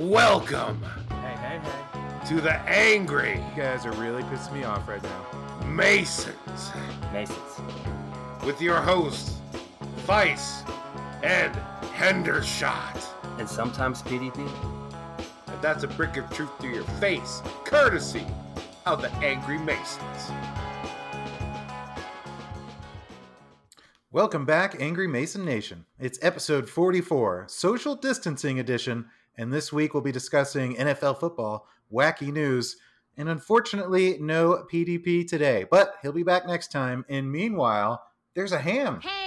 Welcome Hey, hey, hey. to the Angry You guys are really pissing me off right now. Masons Masons. with your hosts, Vice and Hendershot. And sometimes PDP. And that's a brick of truth to your face, courtesy of the Angry Masons. Welcome back, Angry Mason Nation. It's episode 44, Social Distancing Edition, and this week we'll be discussing NFL football, wacky news, and unfortunately, no PDP today, but he'll be back next time. And meanwhile, there's a ham. Ham.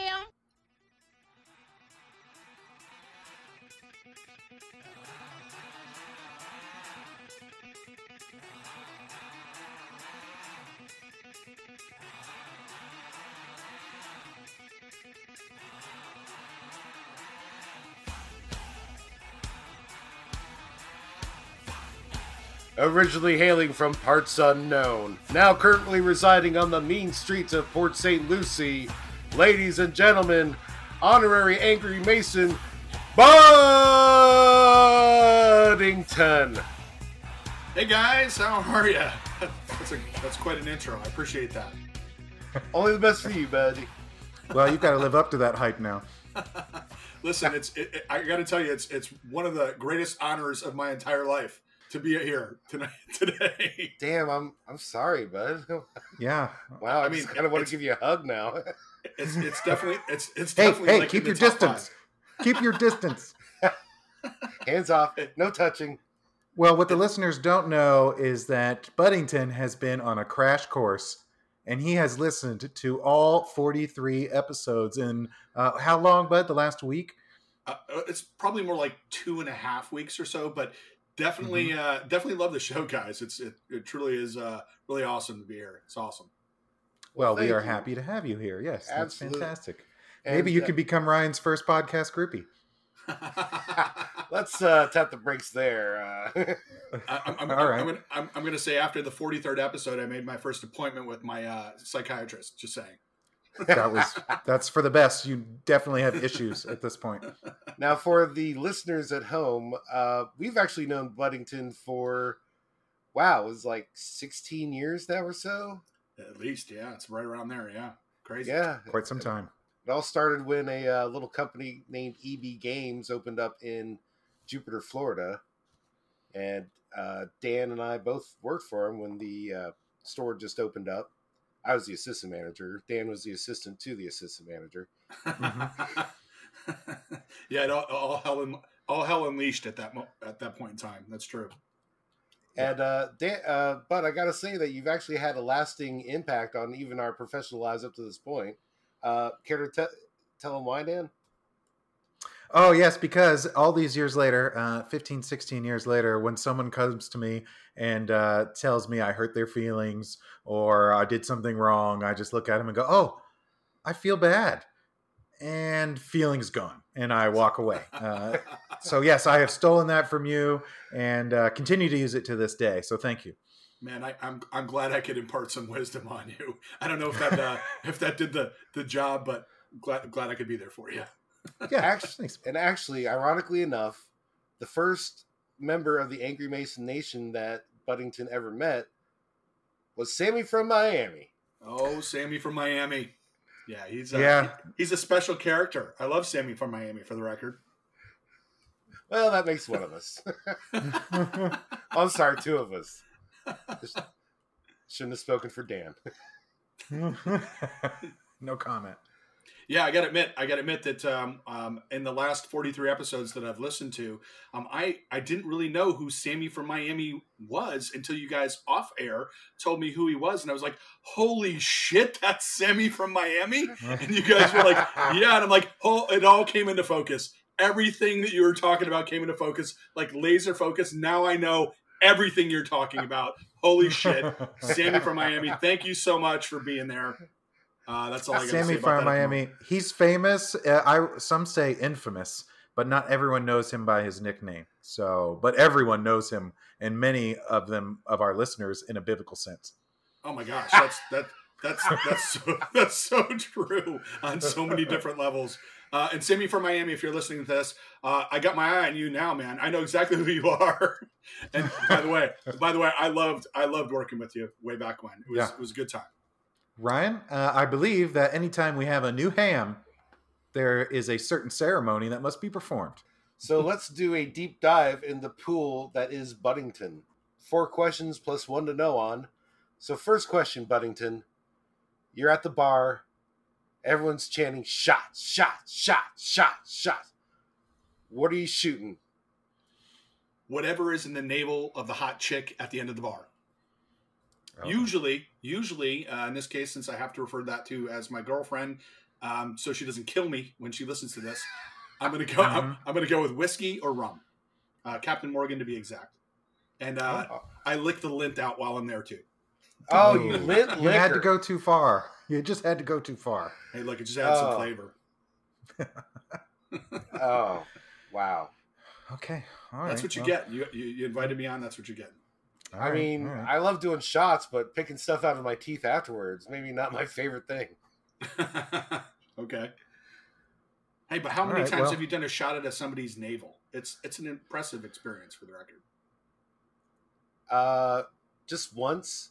Originally hailing from parts unknown, now currently residing on the mean streets of Port St. Lucie, ladies and gentlemen, honorary Angry Mason, Buddington. Hey guys, how are you? That's a that's quite an intro. I appreciate that. Only the best for you, buddy. Well, you've got to live up to that hype now. Listen, it's it, it- I got to tell you, it's it's one of the greatest honors of my entire life to be here tonight today. Damn, I'm I'm sorry, bud. Yeah. Wow, I, I mean, mean, kind of want to give you a hug now. It's it's definitely it's it's Hey, definitely hey, like keep your the top distance. Keep your distance. Hands off, no touching. Well, what the listeners don't know is that Buddington has been on a crash course and he has listened to all 43 episodes in uh, how long, Bud? The last week? Uh, uh, it's probably more like two and a half weeks or so, but definitely Mm-hmm. uh, definitely love the show, guys. It's it, it truly is uh, really awesome to be here. It's awesome. Well, we are you. happy to have you here. Yes, that's fantastic. And, Maybe you uh, could become Ryan's first podcast groupie. Let's uh, tap the brakes there. Uh, I- I'm, I'm, All right. I'm, gonna, I'm, I'm gonna say after the 43rd episode, I made my first appointment with my uh, psychiatrist. Just saying. That was that's for the best. You definitely have issues at this point. now, for the listeners at home, uh, we've actually known Buddington for wow, it was like 16 years now or so. At least, yeah, it's right around there. Yeah, crazy. Yeah, Quite some time. It all started when a uh, little company named EB Games opened up in Jupiter, Florida, and uh, Dan and I both worked for him when the uh, store just opened up. I was the assistant manager. Dan was the assistant to the assistant manager. yeah, it all, all hell un, all hell unleashed at that mo- at that point in time. That's true. And uh, Dan, uh, but I got to say that you've actually had a lasting impact on even our professional lives up to this point. Uh, care to te- tell them why, Dan? Oh, yes, because all these years later, uh, 15, 16 years later, when someone comes to me and uh, tells me I hurt their feelings or I did something wrong, I just look at them and go, oh, I feel bad. And feelings gone. And I walk away. Uh, so, yes, I have stolen that from you and uh, continue to use it to this day. So, thank you. Man, I, I'm I'm glad I could impart some wisdom on you. I don't know if that uh, if that did the the job, but glad glad I could be there for you. Yeah, Actually, thanks. and actually, ironically enough, the first member of the Angry Mason Nation that Buddington ever met was Sammy from Miami. Oh, Sammy from Miami. Yeah, he's uh, Yeah. he's a special character. I love Sammy from Miami for the record. Well, that makes one of us. I'm sorry, two of us. Just shouldn't have spoken for Dan. no comment. Yeah, I got to admit, I got to admit that um, um, in the last 43 episodes that I've listened to, um, I I didn't really know who Sammy from Miami was until you guys off air told me who he was, and I was like, "Holy shit, that's Sammy from Miami!" And you guys were like, "Yeah," and I'm like, "Oh, it all came into focus. Everything that you were talking about came into focus, like laser focus. Now I know everything you're talking about. Holy shit, Sammy from Miami! Thank you so much for being there." Uh, that's all I got Sammy about from that at. Miami. He's famous. Uh, I some say infamous, but not everyone knows him by his nickname. So, but everyone knows him, and many of them of our listeners in a biblical sense. Oh my gosh, that's that that's that's so, that's so true on so many different levels. Uh, and Sammy from Miami, if you're listening to this, uh, I got my eye on you now, man. I know exactly who you are. and by the way, by the way, I loved I loved working with you way back when. It was Yeah. it was a good time. Ryan, uh, I believe that anytime we have a new ham, there is a certain ceremony that must be performed. So let's do a deep dive in the pool that is Buddington. Four questions plus one to know on. So, first question, Buddington. You're at the bar. Everyone's chanting shot, shot, shot, shot, shot. What are you shooting? Whatever is in the navel of the hot chick at the end of the bar. Oh. Usually, usually, uh, in this case, since I have to refer that to as my girlfriend, um, so she doesn't kill me when she listens to this, I'm gonna go. I'm, Mhm. I'm gonna go with whiskey or rum, uh, Captain Morgan to be exact. And uh, I lick the lint out while I'm there too. Oh, Ooh. you lit liquor. You had to go too far. You just had to go too far. Hey, look, it just adds some Oh. flavor. Oh, wow. Okay, all right. That's what you well, get. You, you you invited me on. That's what you get. All I right, mean, right. I love doing shots, but picking stuff out of my teeth afterwards, maybe not my favorite thing. okay. Hey, but how many right, times well- have you done a shot at somebody's navel? It's it's an impressive experience for the record. Uh, just once,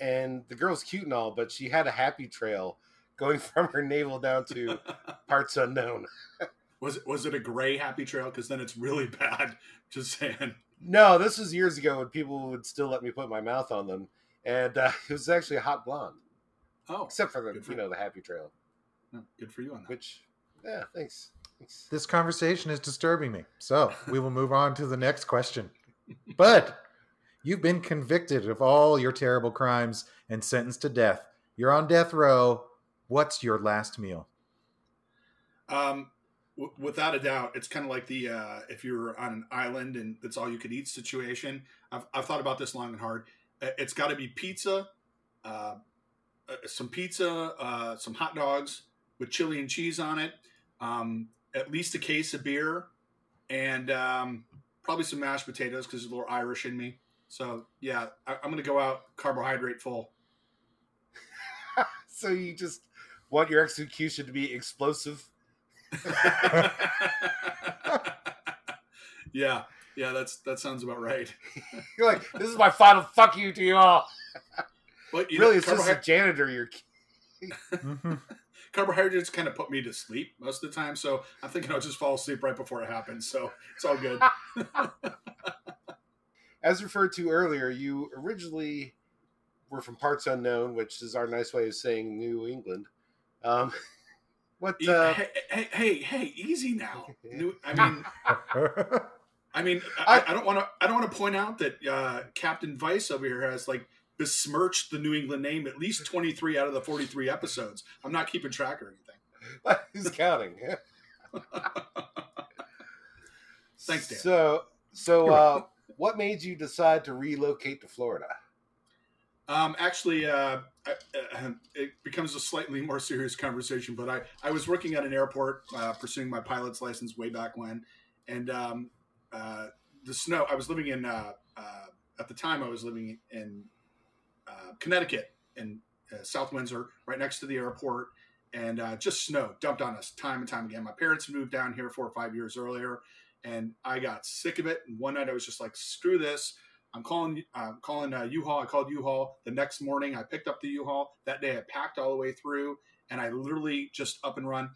and the girl's cute and all, but she had a happy trail going from her navel down to parts unknown. Was it was it a gray happy trail? Because then it's really bad. Just saying. No, this was years ago when people would still let me put my mouth on them, and uh, it was actually a hot blonde, Oh, except for the for you know the happy trail, no, good for you on that. which yeah, thanks. thanks. This conversation is disturbing me. So we will move on to the next question. But you've been convicted of all your terrible crimes and sentenced to death. You're on death row. What's your last meal? Um, without a doubt, it's kind of like the uh, if you're on an island and it's all you could eat situation. I've, I've thought about this long and hard. It's got to be pizza, uh, uh, some pizza, uh, some hot dogs with chili and cheese on it, um, at least a case of beer, and um, probably some mashed potatoes because there's a little Irish in me. So yeah, I, I'm gonna go out carbohydrate full. So you just want your execution to be explosive? yeah, yeah, that's that sounds about right. You're like, this is my final fuck you to you all. But you really, know, it's just a janitor. You're Mhm. carbohydrates kind of put me to sleep most of the time, so I'm thinking I'll just fall asleep right before it happens. So it's all good. as referred to earlier, you originally were from parts unknown, which is our nice way of saying New England. Um, what? Uh, hey, hey, hey, hey, easy now. I mean, I mean, I, I don't want to. I don't want to point out that uh, Captain Vice over here has like besmirched the New England name at least 23 out of the 43 episodes. I'm not keeping track or anything. who's counting? Thanks, Dan. So, so uh, what made you decide to relocate to Florida? Um, actually, uh, uh, it becomes a slightly more serious conversation. But I, I was working at an airport, uh, pursuing my pilot's license way back when, and um, uh, the snow. I was living in uh, uh, at the time. I was living in uh, Connecticut in uh, South Windsor, right next to the airport, and uh, just snow dumped on us time and time again. My parents moved down here four or five years earlier, and I got sick of it. And one night I was just like, "Screw this." I'm calling. I'm calling uh, U-Haul. I called U-Haul the next morning. I picked up the U-Haul that day. I packed all the way through, and I literally just up and run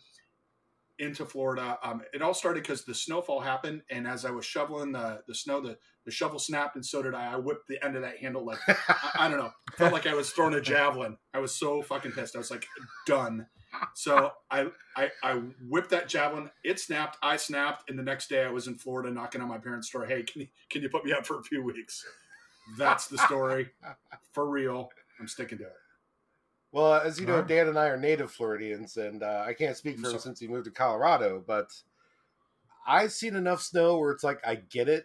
into Florida. Um, it all started because the snowfall happened, and as I was shoveling the the snow, the the shovel snapped, and so did I. I whipped the end of that handle like I, I don't know. Felt like I was throwing a javelin. I was so fucking pissed. I was like, done. So I, I I whipped that javelin. It snapped. I snapped, and the next day I was in Florida knocking on my parents' door. Hey, can you can you put me up for a few weeks? That's the story, for real. I'm sticking to it. Well, as you know. Dan and I are native Floridians, and uh, I can't speak for him since he moved to Colorado, but I've seen enough snow where it's like I get it.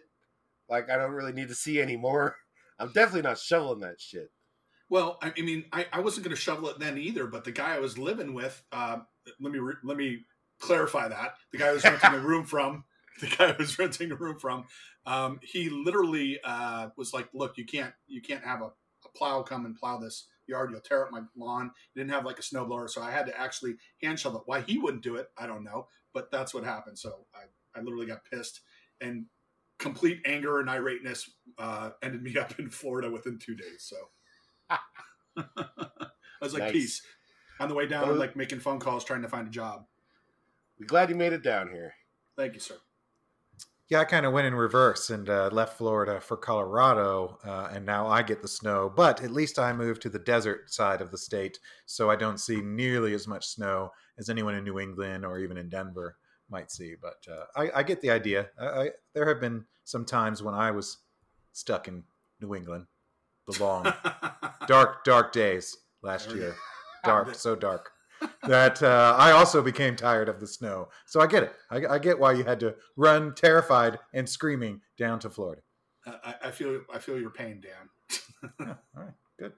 Like I don't really need to see anymore. I'm definitely not shoveling that shit. Well, I mean, I, I wasn't going to shovel it then either, but the guy I was living with, uh, let me re- let me clarify that the guy I was renting a room from, the guy I was renting a room from, um, he literally uh, was like, "Look, you can't you can't have a, a plow come and plow this yard. You'll tear up my lawn." He didn't have like a snowblower, so I had to actually hand shovel it. Why he wouldn't do it, I don't know. but that's what happened. So I, I literally got pissed and complete anger and irateness uh, ended me up in Florida within two days. So I was like, Nice. peace. On the way down. I'm like making phone calls trying to find a job. We're glad you made it down here. Thank you, sir. Yeah, I kind of went in reverse and uh, left Florida for Colorado, uh, and now I get the snow. But at least I moved to the desert side of the state, so I don't see nearly as much snow as anyone in New England or even in Denver might see. But uh, I, I get the idea. I, I, there have been some times when I was stuck in New England, the long, dark, dark days last year. Dark, so dark. That uh, I also became tired of the snow. So I get it. I, I get why you had to run terrified and screaming down to Florida. I, I feel I feel your pain, Dan. Yeah, all right, good.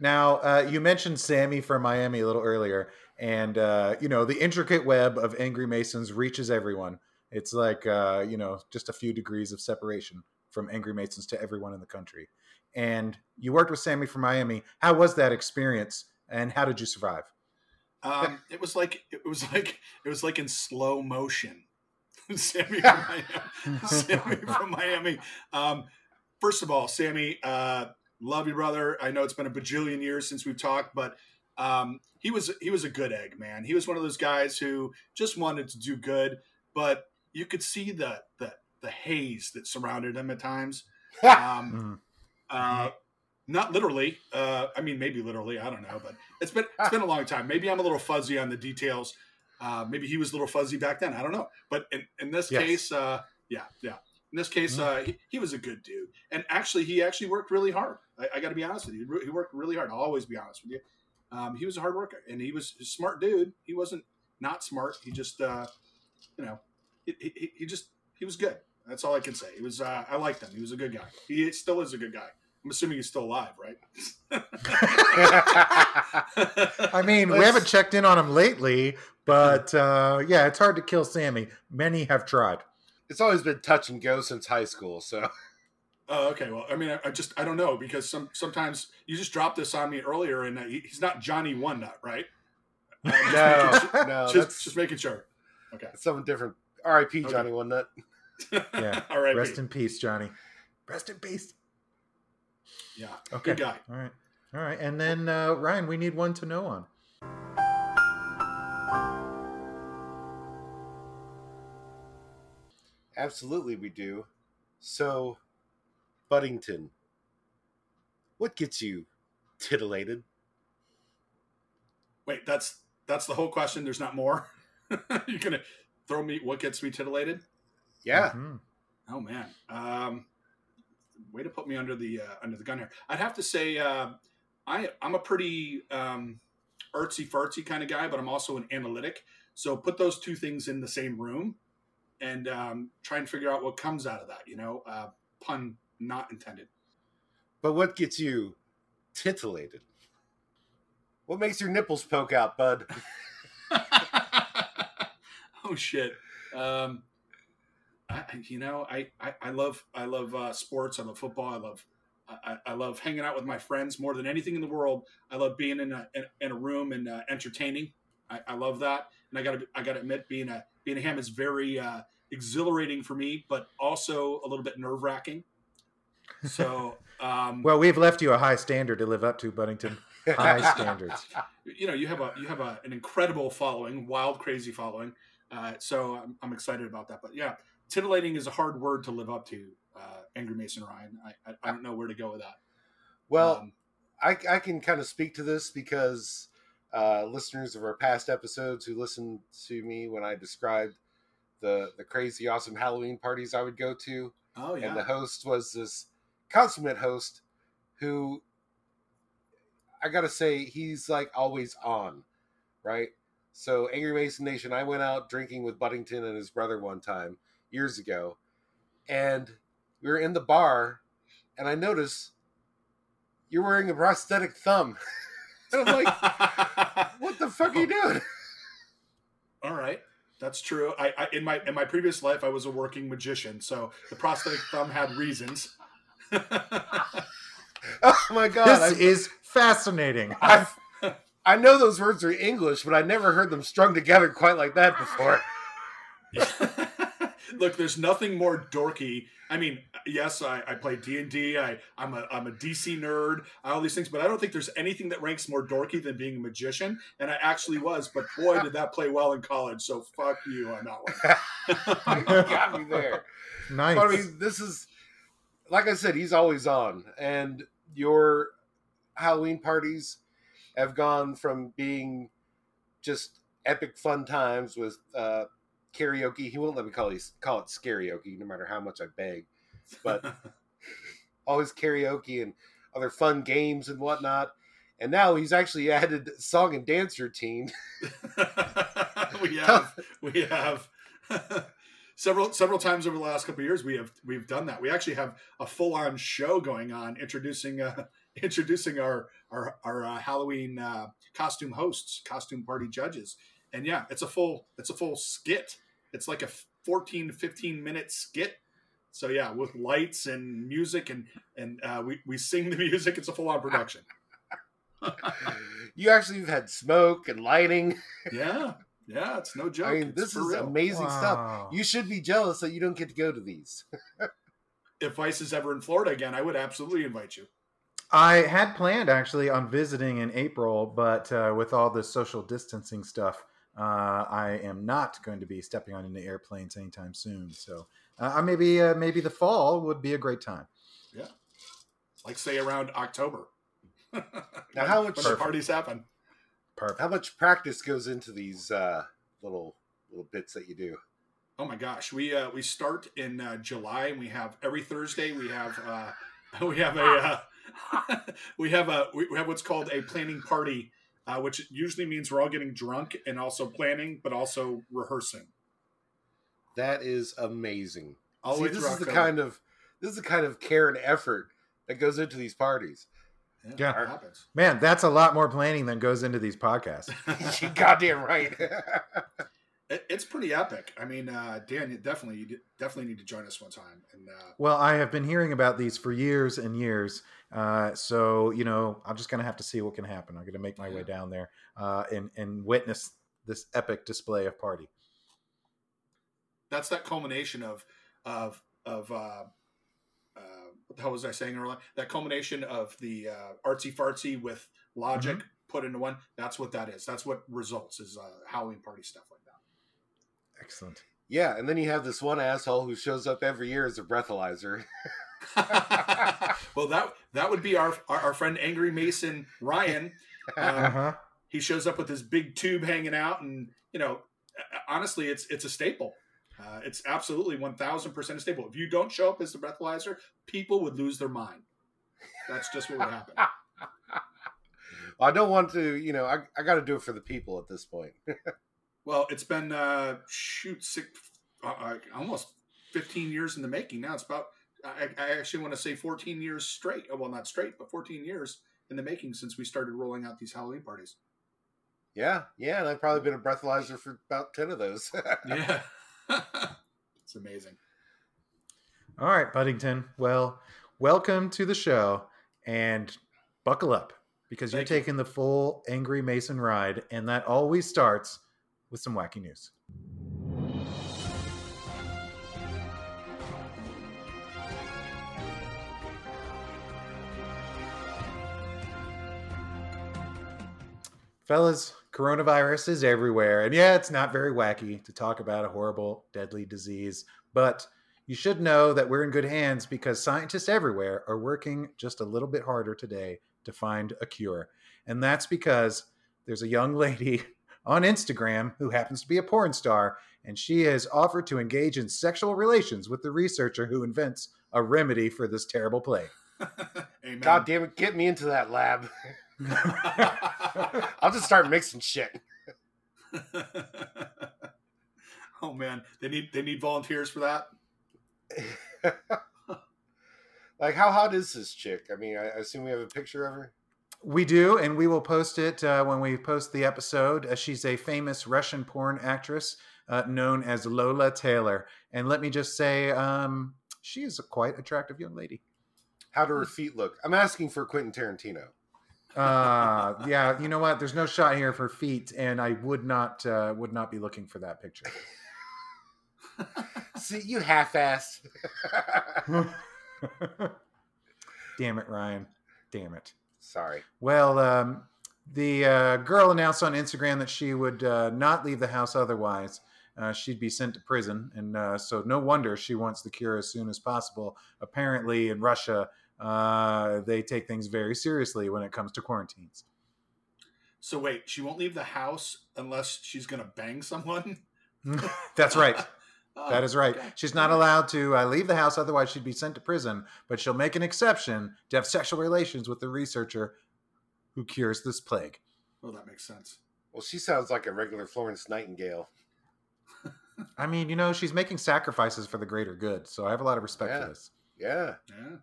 Now, uh, you mentioned Sammy from Miami a little earlier, and uh, you know the intricate web of Angry Masons reaches everyone. It's like uh, you know just a few degrees of separation from Angry Masons to everyone in the country. And you worked with Sammy from Miami. How was that experience, and how did you survive? Um, it was like it was like it was like in slow motion. Sammy from Miami. Sammy from Miami. Um, first of all, Sammy, uh, love you, brother. I know it's been a bajillion years since we've talked, but um, he was he was a good egg, man. He was one of those guys who just wanted to do good, but you could see the the the haze that surrounded him at times. Um, Mm. Uh, not literally. Uh, I mean, maybe literally. I don't know, but it's been it's been a long time. Maybe I'm a little fuzzy on the details. Uh, maybe he was a little fuzzy back then. I don't know. But in, in this Yes. case, uh, yeah, yeah. In this case, uh, he, he was a good dude, and actually, he actually worked really hard. I, I got to be honest with you. He He worked really hard. I'll always be honest with you. Um, he was a hard worker, and he was a smart dude. He wasn't not smart. He just, uh, you know, he, he, he just he was good. That's all I can say. He was. Uh, I liked him. He was a good guy. He still is a good guy. I'm assuming he's still alive, right? I mean, we Let's- haven't checked in on him lately, but uh, yeah, it's hard to kill Sammy. Many have tried. it's always been touch and go since high school. So Oh, okay. Well, I mean, I, I just I don't know because some sometimes you just dropped this on me earlier, and uh, he, he's not Johnny One Nut, right? Uh, no, making no, just, just making sure. Okay. that's something different. R.I.P. Okay. Johnny One Nut. Yeah. All right. Rest in peace, Johnny. Rest in peace. yeah. Okay. Good guy. All right. All right. And then uh, Ryan, we need one to know on. Absolutely, we do. So, Buddington, what gets you titillated? Wait, that's that's the whole question. There's not more. You're gonna throw me what gets me titillated? Yeah, Mhm. Oh man, um, way to put me under the uh, under the gun here. I'd have to say uh, I I'm a pretty um, artsy fartsy kind of guy, but I'm also an analytic. So put those two things in the same room, and um, try and figure out what comes out of that. You know, uh, pun not intended. but what gets you titillated? What makes your nipples poke out, bud? oh shit. Um, I, you know, I, I, I love I love uh, sports. I love football. I love I, I love hanging out with my friends more than anything in the world. I love being in a in, in a room and uh, entertaining. I, I love that, and I got to I got to admit, being a being a ham is very uh, exhilarating for me, but also a little bit nerve wracking. So, um, Well, we've left you a high standard to live up to, Buddington. High standards. you know you have a you have a, an incredible following wild crazy following uh, so I'm, I'm excited about that but yeah titillating is a hard word to live up to uh, angry mason ryan. I, I, I don't know where to go with that. Well, Um, I, I can kind of speak to this because uh, listeners of our past episodes who listened to me when I described the the crazy awesome Halloween parties I would go to, oh yeah and the host was this consummate host who I gotta say he's like always on, right? So Angry Mason Nation, I went out drinking with Buddington and his brother one time years ago, and we were in the bar, and I noticed you're wearing a prosthetic thumb, and I'm like, what the fuck are you doing? all right that's true I, I in my in my previous life i was a working magician so the prosthetic thumb had reasons Oh my god! This I, is fascinating. I, I know those words are English, but I never heard them strung together quite like that before. Look, there's nothing more dorky. I mean, yes, I, I play D and D. I I'm a I'm a DC nerd. All these things, but I don't think there's anything that ranks more dorky than being a magician. And I actually was, but boy, did that play well in college. So fuck you on that one. you got me there. Nice. But I mean, this is like I said, he's always on, and your Halloween parties have gone from being just epic fun times with uh, karaoke. He won't let me call it call it karaoke, no matter how much I beg. But all his karaoke and other fun games and whatnot. And now he's actually added song and dance routine. we have we have several several times over the last couple of years we have we've done that. We actually have a full on show going on introducing uh, introducing our our, our uh, Halloween uh, costume hosts, costume party judges. And yeah, it's a full it's a full skit. It's like a 14 to 15 minute skit. So yeah, with lights and music and and uh, we we sing the music. It's a full on production. you actually have had smoke and lighting. yeah, yeah, it's no joke. I mean, It's this is real. amazing stuff. You should be jealous that you don't get to go to these. If Vice is ever in Florida again, I would absolutely invite you. I had planned actually on visiting in April, but uh, with all the social distancing stuff, uh, I am not going to be stepping on any airplanes anytime soon. So uh, maybe uh, maybe the fall would be a great time. Yeah, like say around October. Now, how much when the parties happen? Perfect. how much practice goes into these uh, little little bits that you do? Oh my gosh, we uh, we start in uh, July and we have every Thursday we have uh, we have a uh, we have a we have what's called a planning party, uh, which usually means we're all getting drunk and also planning, but also rehearsing. That is amazing. All the See, this is the October. kind of this is the kind of care and effort that goes into these parties. Yeah. it happens. Man, that's a lot more planning than goes into these podcasts. you goddamn right. It, it's pretty epic. I mean, uh, Dan, you definitely you definitely need to join us one time. And uh, Well, I have been hearing about these for years and years. Uh, so, you know, I'm just going to have to see what can happen. I'm going to make my way down there uh, and, and witness this epic display of party. that's that culmination of of of uh, uh, what the hell was I saying earlier? That culmination of the uh, artsy fartsy with logic put into one. That's what that is. That's what results is uh, Halloween party stuff like that. Excellent. yeah, and then you have this one asshole who shows up every year as a breathalyzer. well, that that would be our our, our friend Angry Mason Ryan. Uh Um, huh. he shows up with his big tube hanging out, and you know, honestly, it's it's a staple. Uh, it's absolutely one thousand percent a staple. If you don't show up as the breathalyzer, people would lose their mind. That's just what would happen. well, I don't want to, you know, I, I got to do it for the people at this point. Well, it's been uh, shoot six, uh, uh, almost fifteen years in the making. Now it's about. I, I actually want to say fourteen years straight. Well, not straight, but fourteen years in the making since we started rolling out these Halloween parties. yeah, yeah, and I've probably been a breathalyzer for about 10 of those. Yeah, it's amazing. All right, Buddington. Well, welcome to the show and buckle up because you're Thank you. taking the full Angry Mason ride, and that always starts with some wacky news. Fellas, coronavirus is everywhere. And yeah, it's not very wacky to talk about a horrible, deadly disease, but you should know that we're in good hands because scientists everywhere are working just a little bit harder today to find a cure. And that's because there's a young lady on Instagram who happens to be a porn star, and she has offered to engage in sexual relations with the researcher who invents a remedy for this terrible plague. Amen. God damn it, get me into that lab. I'll just start mixing shit. oh man, they need they need volunteers for that. like, how hot is this chick? I mean, I, I assume we have a picture of her. We do, and we will post it uh, when we post the episode. Uh, she's a famous Russian porn actress uh, known as Lola Taylor. And let me just say, um, she is a quite attractive young lady. How do her feet look? I'm asking for Quentin Tarantino. Uh, yeah, you know what? There's no shot here for feet, and I would not uh, would not be looking for that picture. See, you half-assed. Damn it, Ryan. Damn it. Sorry. Well, um, the uh, girl announced on Instagram that she would uh, not leave the house otherwise. Uh, she'd be sent to prison. And uh, so, no wonder she wants the cure as soon as possible. Apparently, in Russia, uh, they take things very seriously when it comes to quarantines. So wait, she won't leave the house unless she's going to bang someone. That's right. Oh, That is right. okay. She's not allowed to uh, leave the house, otherwise, she'd be sent to prison. But she'll make an exception to have sexual relations with the researcher who cures this plague. Well, that makes sense. Well, she sounds like a regular Florence Nightingale. I mean, you know, she's making sacrifices for the greater good. So I have a lot of respect Yeah. for this. Yeah. Yeah.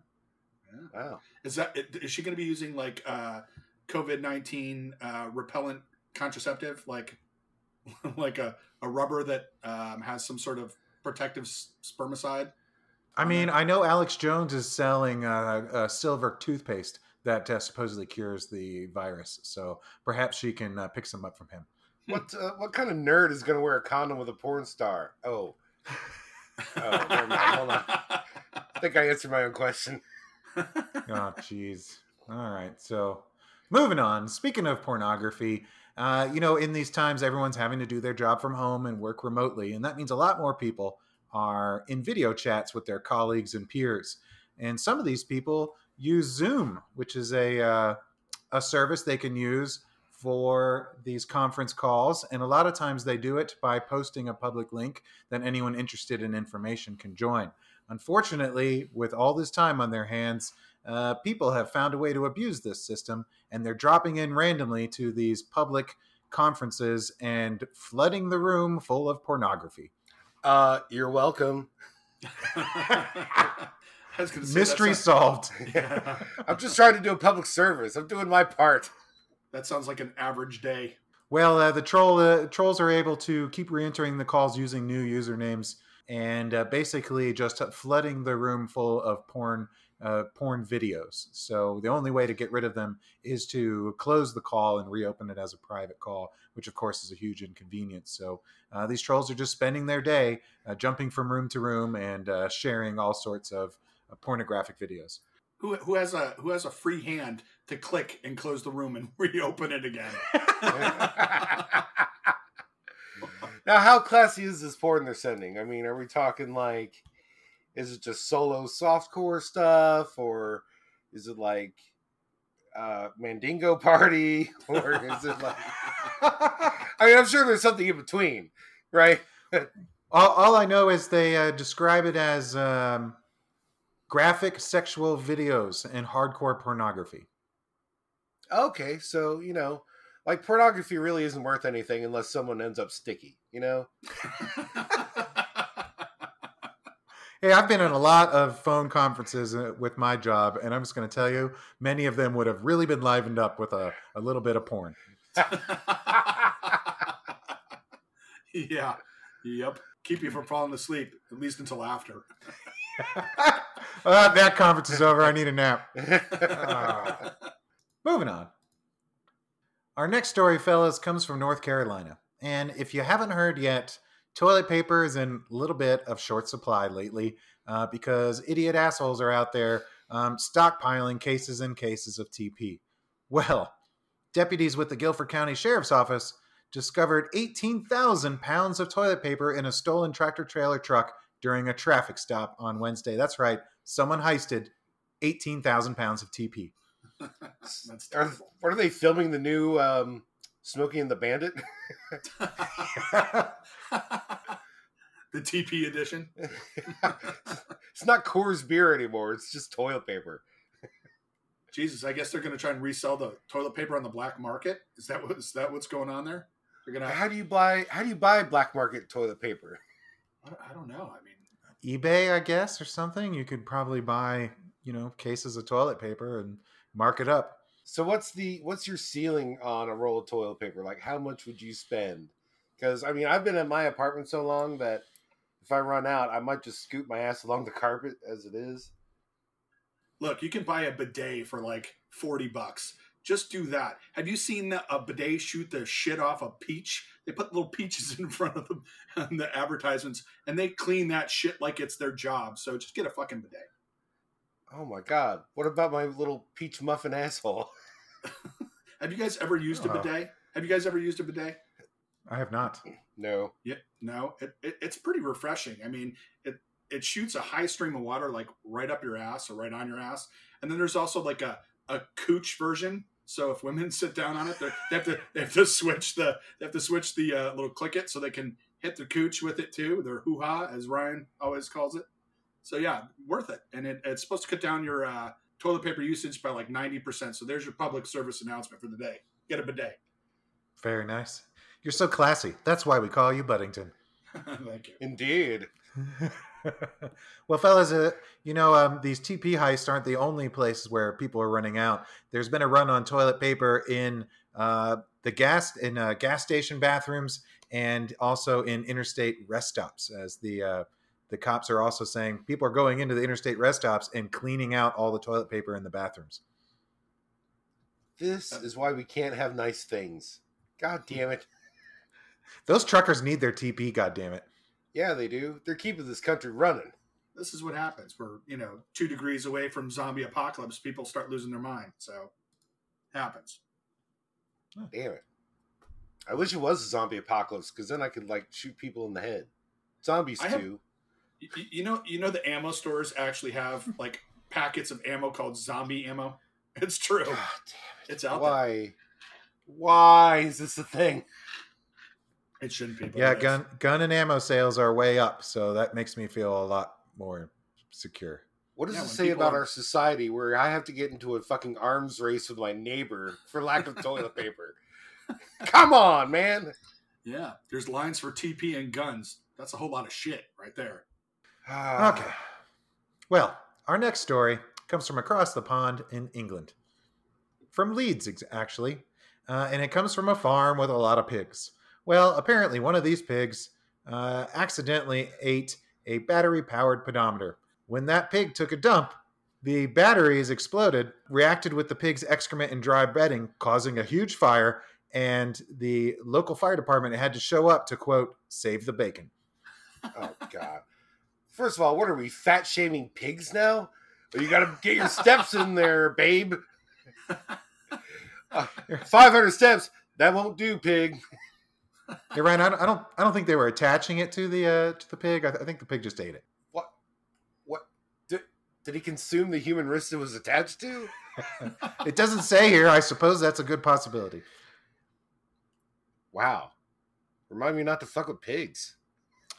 Wow. Is that is she going to be using like uh, COVID nineteen uh, repellent contraceptive, like like a, a rubber that um, has some sort of protective s- spermicide? I mean, I know Alex Jones is selling uh, a silver toothpaste that uh, supposedly cures the virus. So perhaps she can uh, pick some up from him. What uh, what kind of nerd is going to wear a condom with a porn star? Oh, Oh, never mind. Hold on. I think I answered my own question. Oh, jeez. All right. So, moving on. Speaking of pornography, uh, you know, in these times, everyone's having to do their job from home and work remotely. And that means a lot more people are in video chats with their colleagues and peers. And some of these people use Zoom, which is a, uh, a service they can use for these conference calls. And a lot of times they do it by posting a public link that anyone interested in information can join. Unfortunately, with all this time on their hands, uh, people have found a way to abuse this system, and they're dropping in randomly to these public conferences and flooding the room full of pornography. Uh, you're welcome. I was say, Mystery that solved. Yeah. I'm just trying to do a public service. I'm doing my part. That sounds like an average day. Well, uh, the troll uh, trolls are able to keep re-entering the calls using new usernames and uh, basically just flooding the room full of porn uh, porn videos. So the only way to get rid of them is to close the call and reopen it as a private call, which of course is a huge inconvenience. So uh, these trolls are just spending their day uh, jumping from room to room and uh, sharing all sorts of uh, pornographic videos. Who, who has a who has a free hand to click and close the room and reopen it again? now, how classy is this porn they're sending? I mean, are we talking like, is it just solo softcore stuff, or is it like uh, Mandingo Party, or is it like? I mean, I'm sure there's something in between, right? All, all I know is they uh, describe it as um, graphic sexual videos and hardcore pornography. Okay, so you know, like pornography really isn't worth anything unless someone ends up sticky, you know? Hey, I've been in a lot of phone conferences uh, with my job, and I'm just going to tell you, many of them would have really been livened up with a, a little bit of porn. yeah. Yep. Keep you from falling asleep, at least until after. Uh, that conference is over. I need a nap. Ah. Moving on. Our next story, fellas, comes from North Carolina. And if you haven't heard yet, toilet paper is in a little bit of short supply lately uh, because idiot assholes are out there um, stockpiling cases and cases of TP. Well, deputies with the Guilford County Sheriff's Office discovered 18,000 pounds of toilet paper in a stolen tractor trailer truck during a traffic stop on Wednesday. That's right, someone heisted 18,000 pounds of TP. That's Are, terrible. what are they filming the new um, Smokey and the Bandit? the TP edition. it's not Coors beer anymore. It's just toilet paper. Jesus, I guess they're going to try and resell the toilet paper on the black market. Is that what is that what's going on there? They're going to. How do you buy? How do you buy black market toilet paper? I don't know. I mean, eBay, I guess, or something. You could probably buy, you know, cases of toilet paper and mark it up. So what's the what's your ceiling on a roll of toilet paper? Like how much would you spend? Because I mean, I've been in my apartment so long that if I run out, I might just scoot my ass along the carpet as it is. look, you can buy a bidet for like forty bucks. Just do that. Have you seen a bidet shoot the shit off a peach? They put little peaches in front of them on the advertisements, and they clean that shit like it's their job. So just get a fucking bidet. Oh my god. What about my little peach muffin asshole? Have you guys ever used a bidet? Have you guys ever used a bidet? I have not. No. Yeah, no, it, it, it's pretty refreshing. I mean, it it shoots a high stream of water like right up your ass or right on your ass, and then there's also like a a cooch version. So if women sit down on it, they're- they have to they have to switch the they have to switch the uh, little click it so they can hit the cooch with it too. Their hoo ha, as Ryan always calls it. So yeah, worth it, and it, it's supposed to cut down your uh, toilet paper usage by like ninety percent. So there's your public service announcement for the day. Get a bidet. Very nice. You're so classy. That's why we call you Buddington. Thank you. Indeed. well, fellas, uh, you know um, these TP heists aren't the only places where people are running out. There's been a run on toilet paper in uh, the gas in uh, gas station bathrooms and also in interstate rest stops. As the uh, the cops are also saying, people are going into the interstate rest stops and cleaning out all the toilet paper in the bathrooms. This is why we can't have nice things. God damn it. Those truckers need their TP. God damn it! Yeah, they do. They're keeping this country running. this is what happens. We're you know two degrees away from zombie apocalypse. People start losing their mind. So happens. Damn it. I wish it was a zombie apocalypse because then I could like shoot people in the head. Zombies I too. Y- y- You know you know the ammo stores actually have like packets of ammo called zombie ammo. It's true. God It's damn it. out there. Why? Why is this a thing? It shouldn't be. Yeah, it is. gun gun and ammo sales are way up, so that makes me feel a lot more secure. What does Yeah, it say about are- our society where I have to get into a fucking arms race with my neighbor for lack of toilet paper? Come on, man. Yeah, there's lines for TP and guns. That's a whole lot of shit right there. Okay. Well, our next story comes from across the pond in England, from Leeds, actually, uh, and it comes from a farm with a lot of pigs. Well, apparently, one of these pigs uh, accidentally ate a battery powered pedometer. When that pig took a dump, the batteries exploded, reacted with the pig's excrement and dry bedding, causing a huge fire, and the local fire department had to show up to, quote, save the bacon. Oh god. First of all, what are we fat shaming pigs now? Well, you got to get your steps in there, babe. Uh, Five hundred steps. That won't do, pig. Yeah, Ryan, I don't, I don't, I don't think they were attaching it to the uh, to the pig. I, I think the pig just ate it. What? What? Did, did he consume the human wrist it was attached to? It doesn't say here. I suppose that's a good possibility. Wow. Remind me not to fuck with pigs.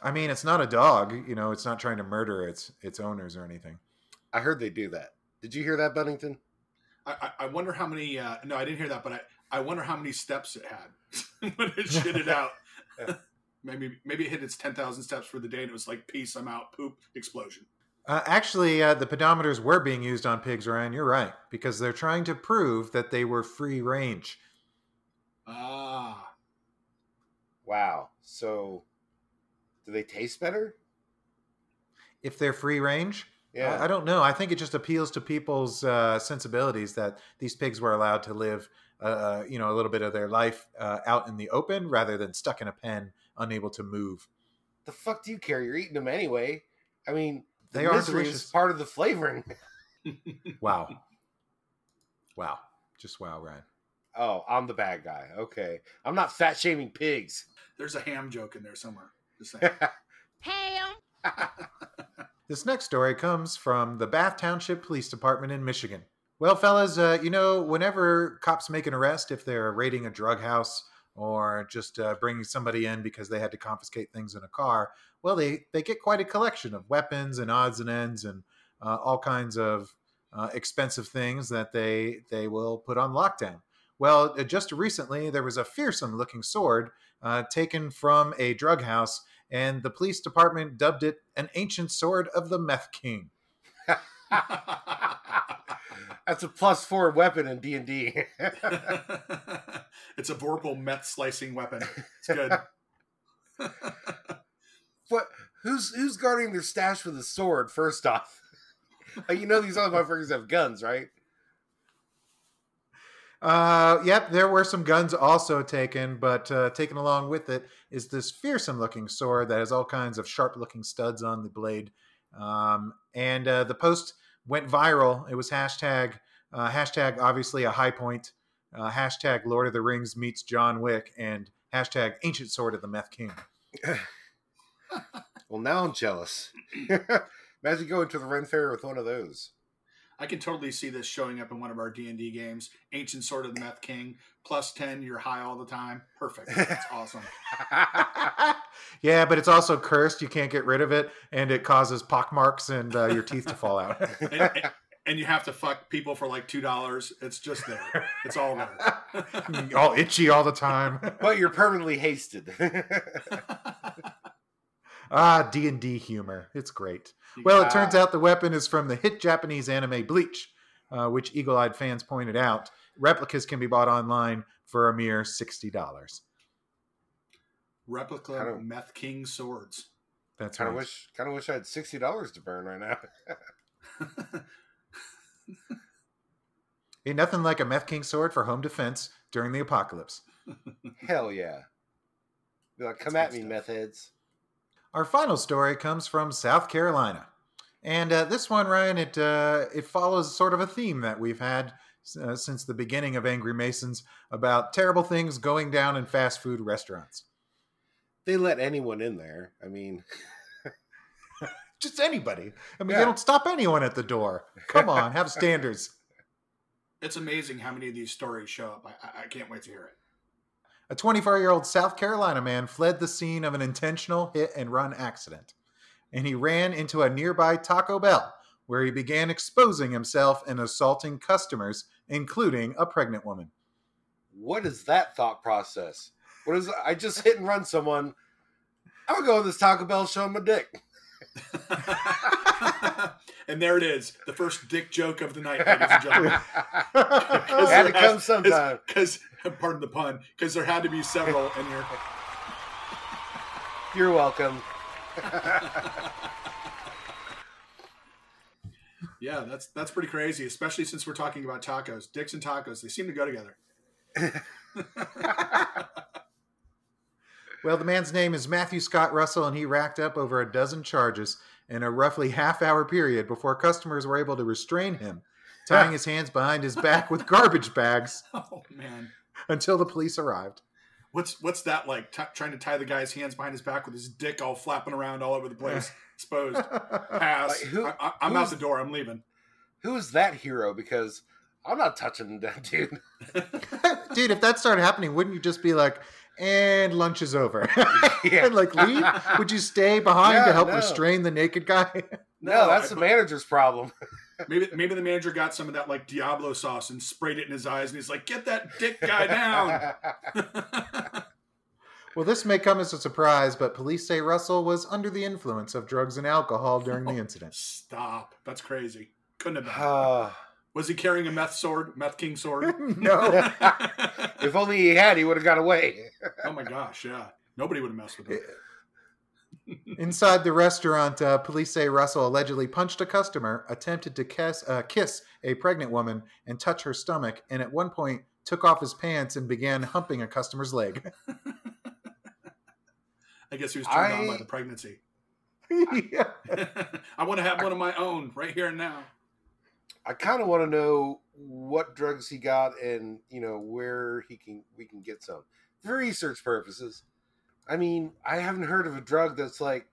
I mean, it's not a dog. You know, it's not trying to murder its its owners or anything. I heard they do that. Did you hear that, Buddington? I, I, I wonder how many. Uh, no, I didn't hear that, but I, I wonder how many steps it had when it shit it out. maybe maybe it hit its ten thousand steps for the day, and it was like, "Peace, I'm out." Poop explosion. Uh, actually, uh, the pedometers were being used on pigs, Ryan. You're right because they're trying to prove that they were free range. Ah, Wow. So, do they taste better? If they're free range, Yeah. I, I don't know. I think it just appeals to people's uh, sensibilities that these pigs were allowed to live, uh, uh, you know, a little bit of their life uh, out in the open rather than stuck in a pen, unable to move. the fuck do you care? You're eating them anyway. I mean, the They are misery is delicious. part of the flavoring. Wow. wow. Just wow, Ryan. Oh, I'm the bad guy. Okay. I'm not fat shaming pigs. there's a ham joke in there somewhere. Just saying. This next story comes from the Bath Township Police Department in Michigan. Well, fellas, uh, you know, whenever cops make an arrest, if they're raiding a drug house or just uh, bringing somebody in because they had to confiscate things in a car, well, they, they get quite a collection of weapons and odds and ends and uh, all kinds of uh, expensive things that they they will put on lockdown. Well, uh, just recently, there was a fearsome looking sword uh, taken from a drug house, and the police department dubbed it an ancient sword of the meth king. That's a plus four weapon in D and D. it's a vorpal meth slicing weapon. It's good. What? Who's who's guarding their stash with a sword? First off, like, you know these other motherfuckers have guns, right? Uh, yep, there were some guns also taken, but uh, taken along with it is this fearsome looking sword that has all kinds of sharp looking studs on the blade. Um, and uh, the post went viral. It was hashtag, uh, hashtag obviously a high point, uh, hashtag Lord of the Rings meets John Wick, and hashtag ancient sword of the Meth King. Well, now I'm jealous. Imagine going to the Ren Fair with one of those. I can totally see this showing up in one of our D and D games. Ancient Sword of the Meth King, plus ten. You're high all the time. Perfect. That's awesome. yeah, but it's also cursed. You can't get rid of it, and it causes pockmarks and uh, your teeth to fall out. And, and, and you have to fuck people for like two dollars. It's just there. It's all there. all itchy all the time. but you're permanently hasted. Ah, D and D humor. It's great. Well, it turns out the weapon is from the hit Japanese anime Bleach, uh, which eagle-eyed fans pointed out. Replicas can be bought online for a mere sixty dollars. Replica Kinda- Meth King swords. That's kind right. of wish, kind of wish I had sixty dollars to burn right now. Ain't nothing like a Meth King sword for home defense during the apocalypse. Hell yeah! Be like, come That's at me, good meth heads. Our final story comes from South Carolina, and uh, this one, Ryan, it uh, it follows sort of a theme that we've had uh, since the beginning of Angry Masons about terrible things going down in fast food restaurants. They let anyone in there. I mean, Just anybody. I mean, Yeah. they don't stop anyone at the door. Come on, have standards. It's amazing how many of these stories show up. I, I- I can't wait to hear it. A 24 year old South Carolina man fled the scene of an intentional hit and run accident, and he ran into a nearby Taco Bell where he began exposing himself and assaulting customers, including a pregnant woman. what is that thought process? What is? I just hit and run someone. I'm gonna go in this Taco Bell, show him my dick. and there it is, the first dick joke of the night, ladies and gentlemen. Had to come sometime. Because, pardon the pun, because there had to be several in here. You're welcome. Yeah, that's that's pretty crazy, especially since we're talking about tacos. Dicks and tacos, they seem to go together. Well, the man's name is Matthew Scott Russell, and he racked up over a dozen charges in a roughly half hour period before customers were able to restrain him, tying his hands behind his back with garbage bags Oh man, until the police arrived. what's what's that like? T- trying to tie the guy's hands behind his back with his dick all flapping around all over the place, exposed. Pass. Like, who- I, I, I'm out the door. I'm leaving. Who is that hero? Because I'm not touching that dude. Dude, if that started happening, wouldn't you just be like, and lunch is over? Yeah. and like leave? Would you stay behind Yeah, to help no. restrain the naked guy? No, that's the manager's problem. Maybe maybe the manager got some of that like Diablo sauce and sprayed it in his eyes, and he's like, "Get that dick guy down." well, this may come as a surprise, but police say Russell was under the influence of drugs and alcohol during the oh, incident. Stop. That's crazy. Couldn't have been. Was he carrying a meth sword, meth king sword? no. if only he had, he would have got away. oh my gosh, yeah. Nobody would have messed with him. Inside the restaurant, uh, police say Russell allegedly punched a customer, attempted to kiss, uh, kiss a pregnant woman, and touch her stomach, and at one point took off his pants and began humping a customer's leg. I guess he was turned on by the pregnancy. yeah. I want to have one of my own right here and now. I kind of want to know what drugs he got and you know where he can we can get some for research purposes. I mean, I haven't heard of a drug that's like,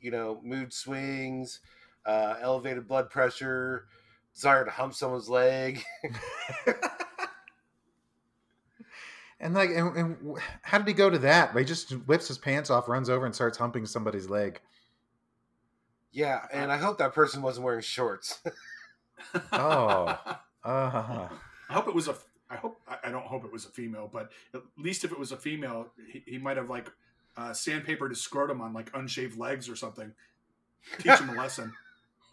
you know, mood swings, uh, elevated blood pressure, desire to hump someone's leg. And like, and, and how did he go to that? He just whips his pants off, runs over, and starts humping somebody's leg. Yeah, and I hope that person wasn't wearing shorts. Oh. Uh, I hope it was a. I hope I- I don't hope it was a female, but at least if it was a female, he, he might have like uh, sandpapered his scrotum on like unshaved legs or something. Teach him a lesson.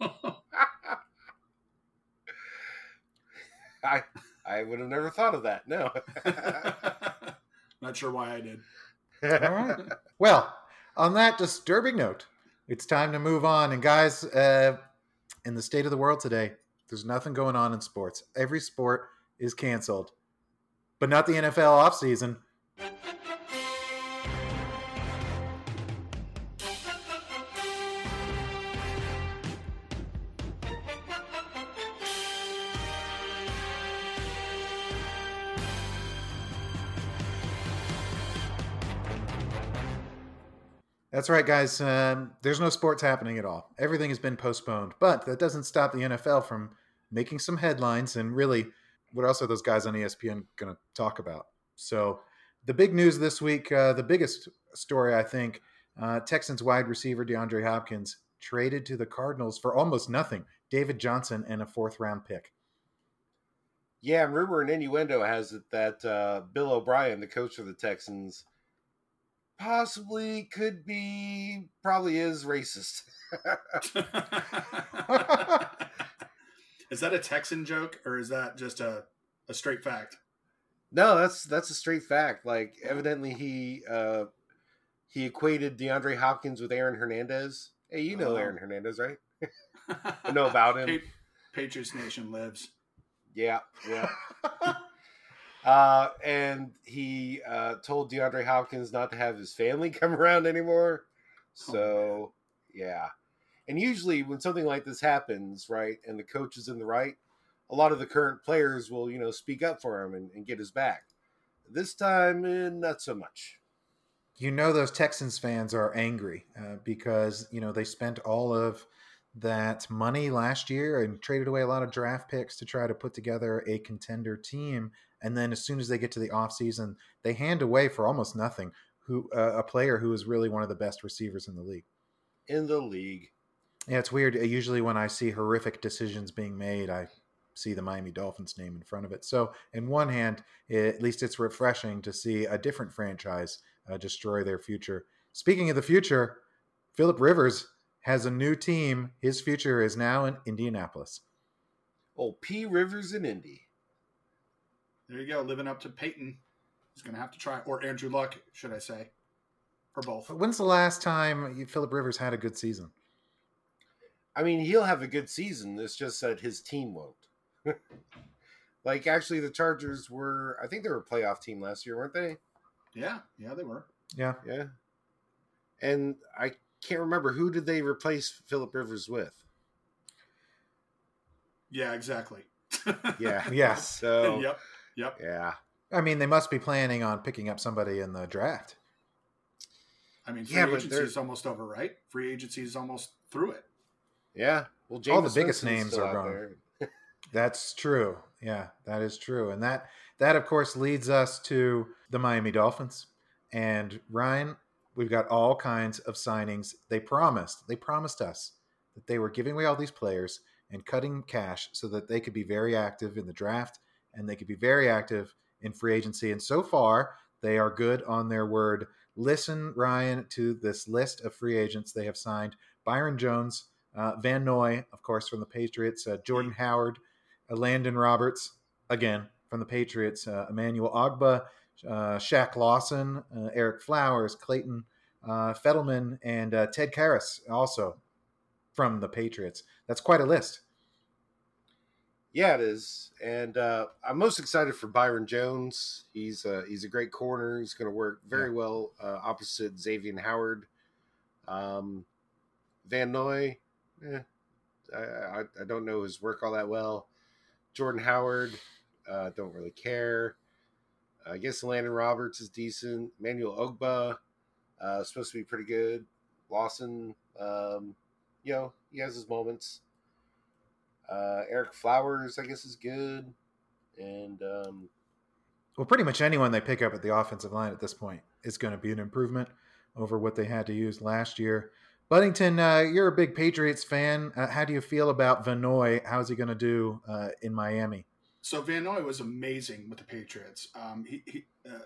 I I would have never thought of that. No. Not sure why I did. all right. Well, on that disturbing note, it's time to move on. And guys, uh, in the state of the world today, there's nothing going on in sports. Every sport is canceled but not the NFL offseason. That's right, guys. Um, there's no sports happening at all. Everything has been postponed, but that doesn't stop the NFL from making some headlines. And really, what else are those guys on ESPN going to talk about? So, the big news this week, uh, the biggest story, I think, uh, Texans wide receiver DeAndre Hopkins traded to the Cardinals for almost nothing. David Johnson and a fourth round pick. Yeah, rumor and innuendo has it that uh, Bill O'Brien, the coach of the Texans, possibly could be probably is racist. is that a Texan joke or is that just a, a straight fact? No, that's that's a straight fact. Like evidently he uh he equated DeAndre Hopkins with Aaron Hernandez. Hey, you know Oh. Aaron Hernandez, right? I know about him. Patriots Nation lives. Yeah, yeah. Uh, and he uh, told DeAndre Hopkins not to have his family come around anymore. So, yeah. And usually, when something like this happens, right, and the coach is in the right, a lot of the current players will, you know, speak up for him and, and get his back. This time, eh, not so much. you know those Texans fans are angry uh, because you know they spent all of that money last year and traded away a lot of draft picks to try to put together a contender team and then as soon as they get to the offseason they hand away for almost nothing who uh, a player who is really one of the best receivers in the league In the league. yeah it's weird Uh, usually when i see horrific decisions being made i see the miami dolphins name in front of it so in one hand at least it's refreshing to see a different franchise uh, destroy their future. Speaking of the future, Philip Rivers has a new team. His future is now in Indianapolis. Oh, P. Rivers in Indy. There you go, living up to Peyton. He's going to have to try, or Andrew Luck, should I say, or both. When's the last time Philip Rivers had a good season? I mean, he'll have a good season. It's just that his team won't. like, actually, the Chargers were, I think they were a playoff team last year, weren't they? Yeah, yeah, they were. Yeah, Yeah. And I can't remember who did they replace Philip Rivers with. Yeah, exactly. Yeah. Yes. So, yep. Yep. yeah. I mean, they must be planning on picking up somebody in the draft. I mean, free Yeah, agency they're- is almost over, right? Free agency is almost through it. Yeah. Well, All the biggest Winston's names are gone. That's true. Yeah, that is true. And that that of course leads us to the Miami Dolphins. And Ryan, we've got all kinds of signings. They promised, they promised us that they were giving away all these players and cutting cash so that they could be very active in the draft and they could be very active in free agency. And so far, they are good on their word. Listen, Ryan, to this list of free agents they have signed Byron Jones, uh, Van Noy, of course, from the Patriots, uh, Jordan Howard, uh, Landon Roberts, again, from the Patriots, uh, Emmanuel Ogbah, uh, Shaq Lawson, uh, Ereck Flowers, Clayton uh, Fettleman, and uh, Ted Karras, also from the Patriots. That's quite a list. Yeah, it is, and uh, I'm most excited for Byron Jones. He's uh, he's a great corner. He's going to work very well uh, opposite Xavier Howard. Um, Van Noy, eh, I, I I don't know his work all that well. Jordan Howard, uh, don't really care. I guess Landon Roberts is decent. Manuel Ogbah, uh, supposed to be pretty good. Lawson, um, you know, he has his moments. Uh, Ereck Flowers, I guess, is good, and um, Well, pretty much anyone they pick up at the offensive line at this point is going to be an improvement over what they had to use last year. Buddington, uh, you're a big Patriots fan. Uh, how do you feel about Van Noy? How's he going to do uh, in Miami? So Van Noy was amazing with the Patriots. Um, he, he uh,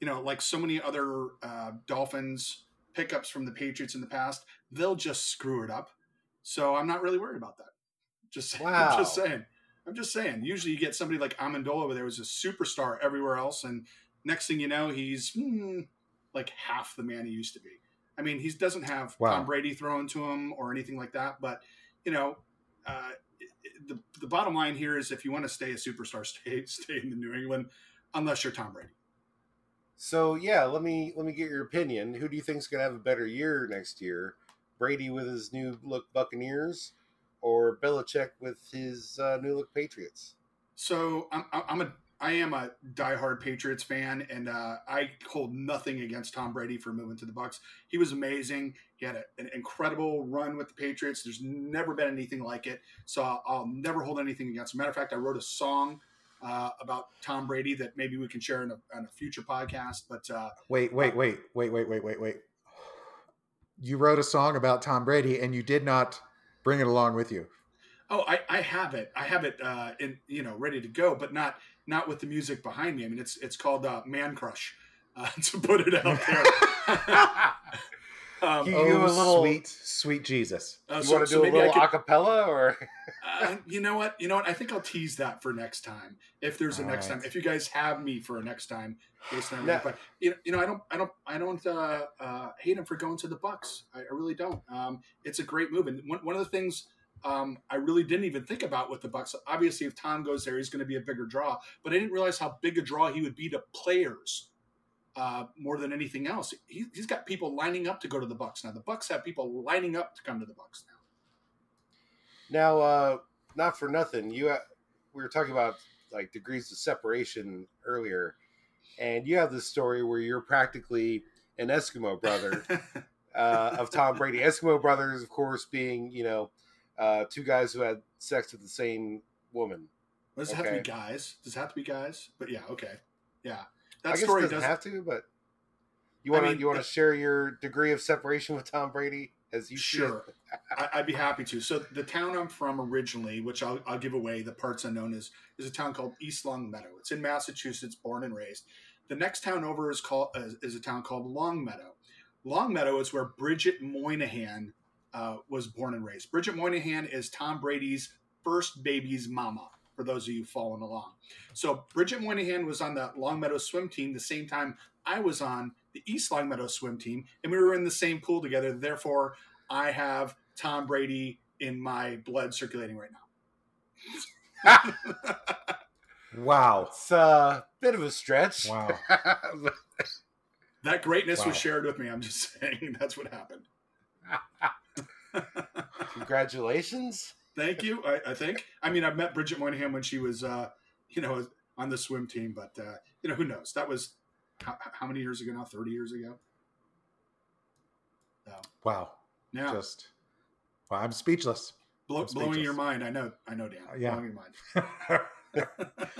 you know, like so many other uh, Dolphins pickups from the Patriots in the past, they'll just screw it up. So I'm not really worried about that. Just, Wow. I'm just saying. I'm just saying. Usually, you get somebody like Amendola, where there was a superstar everywhere else, and next thing you know, he's hmm, like half the man he used to be. I mean, he doesn't have Wow. Tom Brady thrown to him or anything like that, but you know, uh, the the bottom line here is if you want to stay a superstar, stay stay in the New England. unless you're Tom Brady. So yeah, let me let me get your opinion. Who do you think's going to have a better year next year? Brady with his new look Buccaneers, or Belichick with his uh, new look Patriots? So I'm, I'm a I am a diehard Patriots fan, and uh, I hold nothing against Tom Brady for moving to the Bucks. He was amazing. He had a, an incredible run with the Patriots. There's never been anything like it, so I'll, I'll never hold anything against. him. matter of fact, I wrote a song uh, about Tom Brady that maybe we can share in a, in a future podcast. But uh, Wait, wait, wait, wait, wait, wait, wait, wait. You wrote a song about Tom Brady, and you did not bring it along with you. oh, I, I have it. I have it uh, in you know ready to go, but not not with the music behind me. I mean, it's it's called uh, Man Crush. Uh, to put it out there. um, You- oh, a little- sweet, sweet Jesus. uh, you so- want to so do a maybe I little could- acapella or? Uh, you know what? You know what? I think I'll tease that for next time. If there's a All next right. time, if you guys have me for a next time, this time. No. But you know, you know, I don't, I don't, I don't uh, uh, hate him for going to the Bucks. I, I really don't. Um, it's a great move, and one, one of the things um, I really didn't even think about with the Bucks. Obviously, if Tom goes there, he's going to be a bigger draw. But I didn't realize how big a draw he would be to players. Uh, more than anything else, he, he's got people lining up to go to the Bucks now. The Bucks have people lining up to come to the Bucks now. Now, uh, not for nothing, you uh, we were talking about like degrees of separation earlier, and you have this story where you're practically an Eskimo brother uh, of Tom Brady. Eskimo brothers, of course, being you know uh, two guys who had sex with the same woman. Does it have to be guys? Does it have to be guys? But yeah, okay, yeah. I That guess it doesn't does. have to, but you want to mean, you want to share your degree of separation with Tom Brady as you? Sure, I, I'd be happy to. So the town I'm from originally, which I'll, I'll give away, the parts unknown is is a town called East Longmeadow. It's in Massachusetts, born and raised. The next town over is called is, is a town called Longmeadow. Long Meadow is where Bridget Moynahan uh, was born and raised. Bridget Moynahan is Tom Brady's first baby's mama. For those of you following along, so Bridget Moynahan was on the Longmeadow swim team the same time I was on the East Longmeadow swim team, and we were in the same pool together. Therefore, I have Tom Brady in my blood circulating right now. Wow. It's a bit of a stretch. Wow. That greatness Wow. was shared with me. I'm just saying that's what happened. Congratulations. Thank you. I, I think. I mean, I've met Bridget Moynahan when she was, uh, you know, on the swim team, but uh, you know, who knows? That was how, how many years ago now? Thirty years ago. Wow. Yeah, Just. Wow. I'm speechless. blow, I'm blowing your mind. I know. I know, Dan. Yeah. Blowing your mind.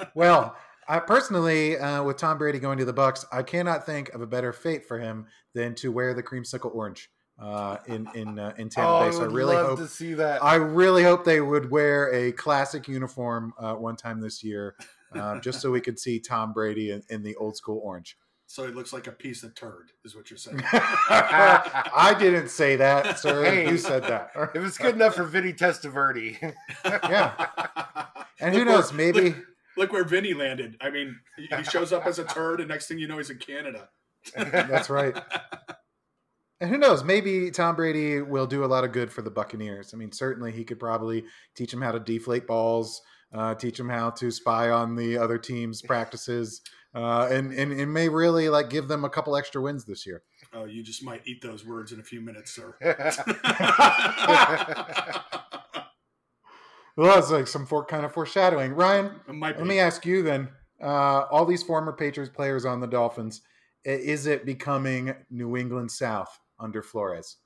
well, I personally, uh, with Tom Brady going to the Bucks, I cannot think of a better fate for him than to wear the creamsicle orange uh, in in uh, in Tampa oh, Bay. I So I would really love hope to see that. I really hope they would wear a classic uniform uh, one time this year, uh, just so we could see Tom Brady in, in the old school orange. so he looks like a piece of turd, is what you're saying. I didn't say that, sir. Hey. you said that. if it's good enough for Vinny Testaverde, Yeah. And who Look where- knows? Maybe. Look, look where Vinny landed. I mean, he shows up as a turd, and next thing you know, he's in Canada. That's right. And who knows? Maybe Tom Brady will do a lot of good for the Buccaneers. I mean, certainly he could probably teach them how to deflate balls, uh, teach them how to spy on the other team's practices, uh, and, and and may really like give them a couple extra wins this year. Oh, you just might eat those words in a few minutes, sir. Well, that's like some for, kind of foreshadowing. Ryan, It let me ask you then: uh, all these former Patriots players on the Dolphins, is it becoming New England South under Flores?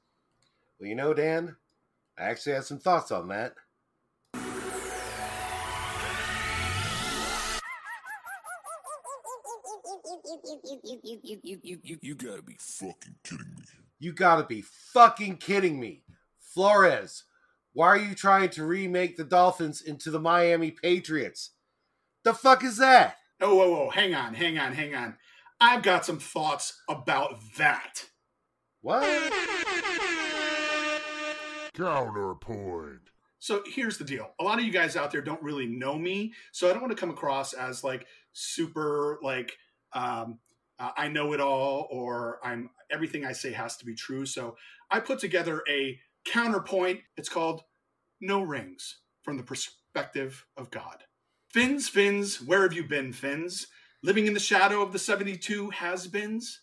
well, you know, Dan, I actually had some thoughts on that. You gotta be fucking kidding me. You gotta be fucking kidding me. Flores, why are you trying to remake the Dolphins into the Miami Patriots? The fuck is that? oh, whoa, whoa, hang on, hang on, hang on. I've got some thoughts about that. What? Counterpoint. So here's the deal. A lot of you guys out there don't really know me, so I don't want to come across as like super like um, uh, I know it all or I'm everything I say has to be true. So I put together a counterpoint. It's called No Rings from the perspective of God. Fins, Fins, where have you been, Fins? living in the shadow of the 72 has beens?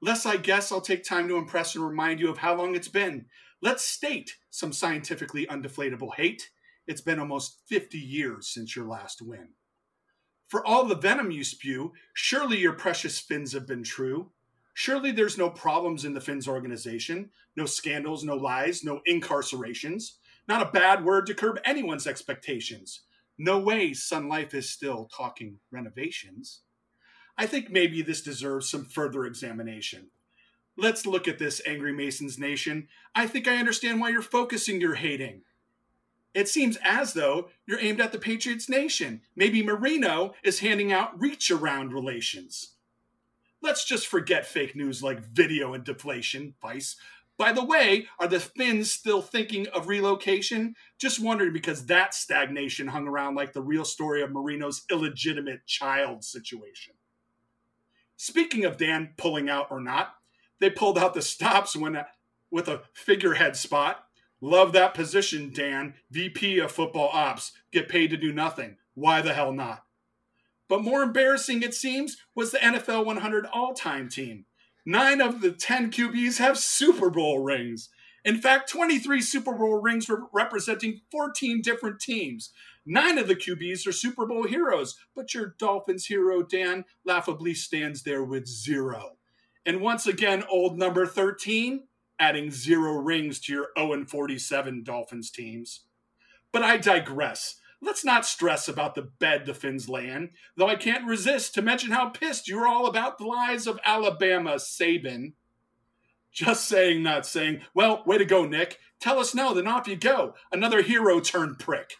Less I guess I'll take time to impress and remind you of how long it's been. Let's state some scientifically undeflatable hate. It's been almost 50 years since your last win. For all the venom you spew, surely your precious fins have been true. Surely there's no problems in the Finns organization, no scandals, no lies, no incarcerations, not a bad word to curb anyone's expectations. No way Sun Life is still talking renovations. I think maybe this deserves some further examination. Let's look at this, Angry Masons Nation. I think I understand why you're focusing your hating. It seems as though you're aimed at the Patriots Nation. Maybe Marino is handing out reach around relations. Let's just forget fake news like video and deflation, Vice. By the way, are the Finns still thinking of relocation? Just wondering because that stagnation hung around like the real story of Marino's illegitimate child situation. Speaking of Dan pulling out or not, they pulled out the stops when with a figurehead spot. Love that position, Dan. VP of football ops. Get paid to do nothing. Why the hell not? But more embarrassing, it seems, was the NFL 100 all time team. Nine of the 10 QBs have Super Bowl rings. In fact, 23 Super Bowl rings representing 14 different teams. Nine of the QBs are Super Bowl heroes, but your Dolphins hero, Dan, laughably stands there with zero. And once again, old number 13, adding zero rings to your 0 47 Dolphins teams. But I digress. Let's not stress about the bed the Finns lay in, though I can't resist to mention how pissed you're all about the lies of Alabama Saban. Just saying, not saying. Well, way to go, Nick. Tell us no, then off you go. Another hero turned prick.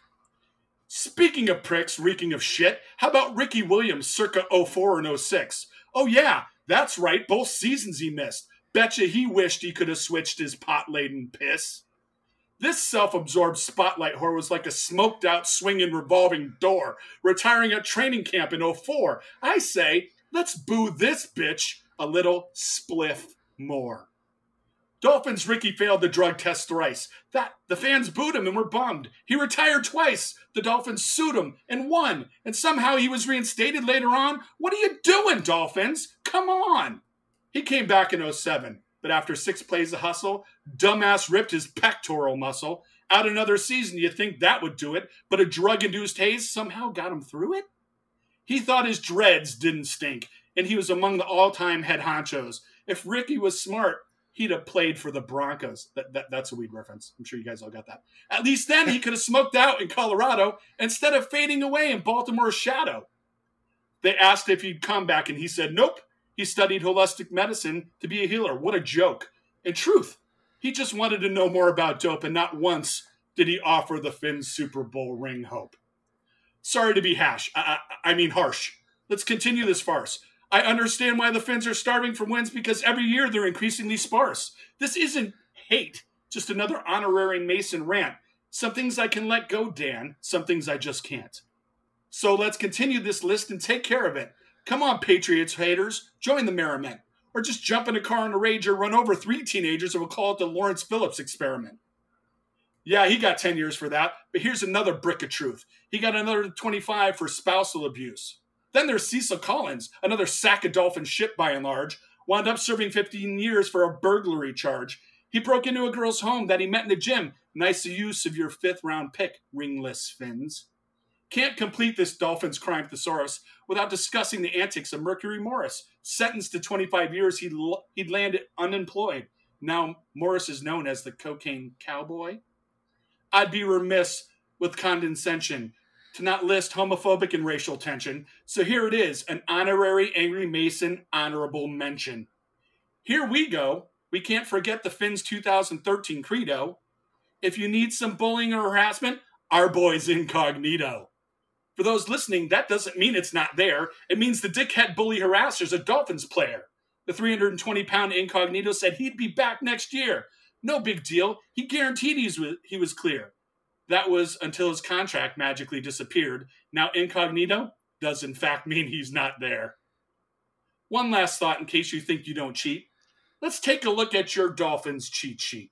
Speaking of pricks reeking of shit, how about Ricky Williams circa 04 and 06? Oh, yeah, that's right, both seasons he missed. Betcha he wished he could have switched his pot laden piss. This self absorbed spotlight whore was like a smoked out swinging revolving door, retiring at training camp in 04. I say, let's boo this bitch a little spliff more. Dolphins Ricky failed the drug test thrice. That the fans booed him and were bummed. He retired twice. The Dolphins sued him and won. And somehow he was reinstated later on. What are you doing, Dolphins? Come on. He came back in 07, but after six plays of hustle, dumbass ripped his pectoral muscle. Out another season, you think that would do it, but a drug induced haze somehow got him through it? He thought his dreads didn't stink, and he was among the all time head honchos. If Ricky was smart, he'd have played for the Broncos. That, that, that's a weed reference. I'm sure you guys all got that. At least then he could have smoked out in Colorado instead of fading away in Baltimore's shadow. They asked if he'd come back, and he said, Nope. He studied holistic medicine to be a healer. What a joke. In truth, he just wanted to know more about dope, and not once did he offer the Finns Super Bowl ring hope. Sorry to be hash. I, I, I mean harsh. Let's continue this farce. I understand why the Finns are starving for wins because every year they're increasingly sparse. This isn't hate, just another honorary Mason rant. Some things I can let go, Dan. Some things I just can't. So let's continue this list and take care of it. Come on, Patriots haters, join the merriment. Or just jump in a car in a rage or run over three teenagers and we'll call it the Lawrence Phillips experiment. Yeah, he got 10 years for that, but here's another brick of truth. He got another 25 for spousal abuse. Then there's Cecil Collins, another sack of dolphin shit by and large, wound up serving 15 years for a burglary charge. He broke into a girl's home that he met in the gym. Nice use of your fifth round pick, ringless fins. Can't complete this Dolphins crime thesaurus without discussing the antics of Mercury Morris. Sentenced to 25 years, he'd, he'd landed unemployed. Now Morris is known as the cocaine cowboy. I'd be remiss with condescension to not list homophobic and racial tension. So here it is an honorary Angry Mason honorable mention. Here we go. We can't forget the Finns 2013 credo. If you need some bullying or harassment, our boy's incognito. For those listening, that doesn't mean it's not there. It means the dickhead bully harasser's a Dolphins player. The 320 pound incognito said he'd be back next year. No big deal. He guaranteed he was clear. That was until his contract magically disappeared. Now, incognito does in fact mean he's not there. One last thought in case you think you don't cheat. Let's take a look at your Dolphins cheat sheet.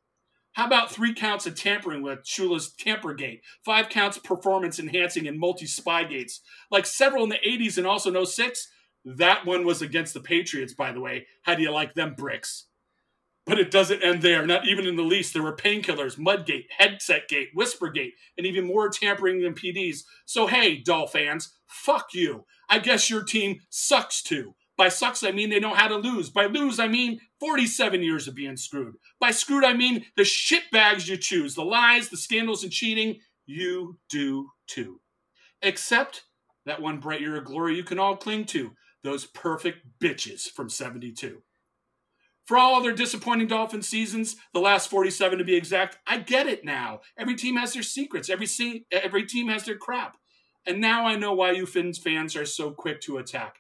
How about three counts of tampering with Shula's Tampergate, five counts performance enhancing and multi spy gates, like several in the 80s and also no 06? That one was against the Patriots, by the way. How do you like them bricks? But it doesn't end there, not even in the least. There were painkillers, Mudgate, Headsetgate, Whispergate, and even more tampering than PDs. So, hey, Doll fans, fuck you. I guess your team sucks too. By sucks, I mean they know how to lose. By lose, I mean 47 years of being screwed. By screwed, I mean the shitbags you choose, the lies, the scandals, and cheating. You do too. Except that one bright year of glory you can all cling to those perfect bitches from 72. For all their disappointing Dolphin seasons, the last 47 to be exact, I get it now. Every team has their secrets, every, se- every team has their crap. And now I know why you Finns fans are so quick to attack.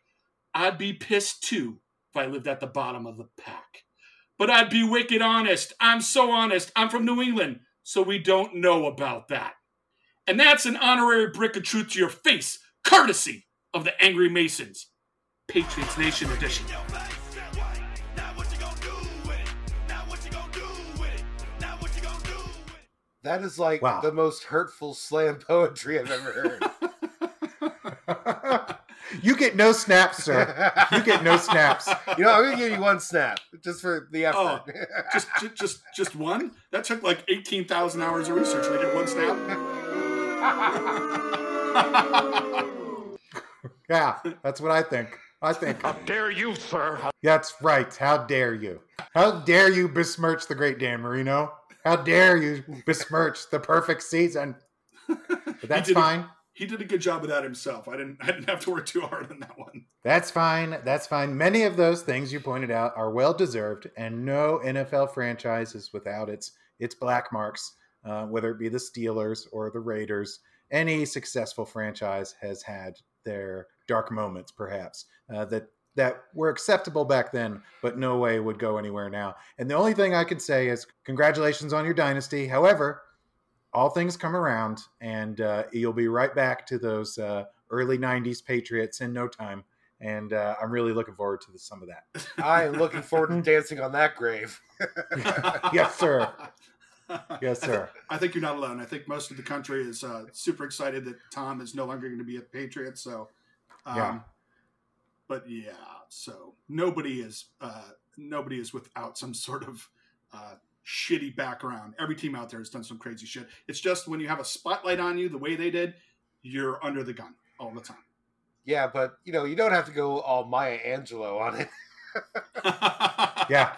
I'd be pissed too if I lived at the bottom of the pack. But I'd be wicked honest. I'm so honest. I'm from New England, so we don't know about that. And that's an honorary brick of truth to your face, courtesy of the Angry Masons. Patriots Nation edition. That is like Wow. the most hurtful slam poetry I've ever heard. you get no snaps, sir. You get no snaps. You know, I'm gonna give you one snap just for the oh, effort. just, just, just, just one. That took like eighteen thousand hours of research to get one snap. Yeah, that's what I think. I think. How dare you, sir? That's right. How dare you? How dare you besmirch the great Dan Marino? How dare you besmirch the perfect season? But that's a- fine. he did a good job of that himself. I didn't, I didn't have to work too hard on that one. That's fine. That's fine. Many of those things you pointed out are well deserved, and no NFL franchise is without its its black marks. Uh, whether it be the Steelers or the Raiders, any successful franchise has had their dark moments, perhaps uh, that that were acceptable back then, but no way would go anywhere now. And the only thing I can say is congratulations on your dynasty. However, all things come around, and uh, you'll be right back to those uh, early '90s Patriots in no time. And uh, I'm really looking forward to the, some of that. I am looking forward to dancing on that grave. Yes, sir. Yes, I thi- sir. I think you're not alone. I think most of the country is uh, super excited that Tom is no longer going to be a Patriot. So, um, Yeah. But yeah, so nobody is uh, nobody is without some sort of uh, shitty background. Every team out there has done some crazy shit. It's just when you have a spotlight on you, the way they did, you're under the gun all the time. Yeah, but you know, you don't have to go all Maya Angelou on it. Yeah.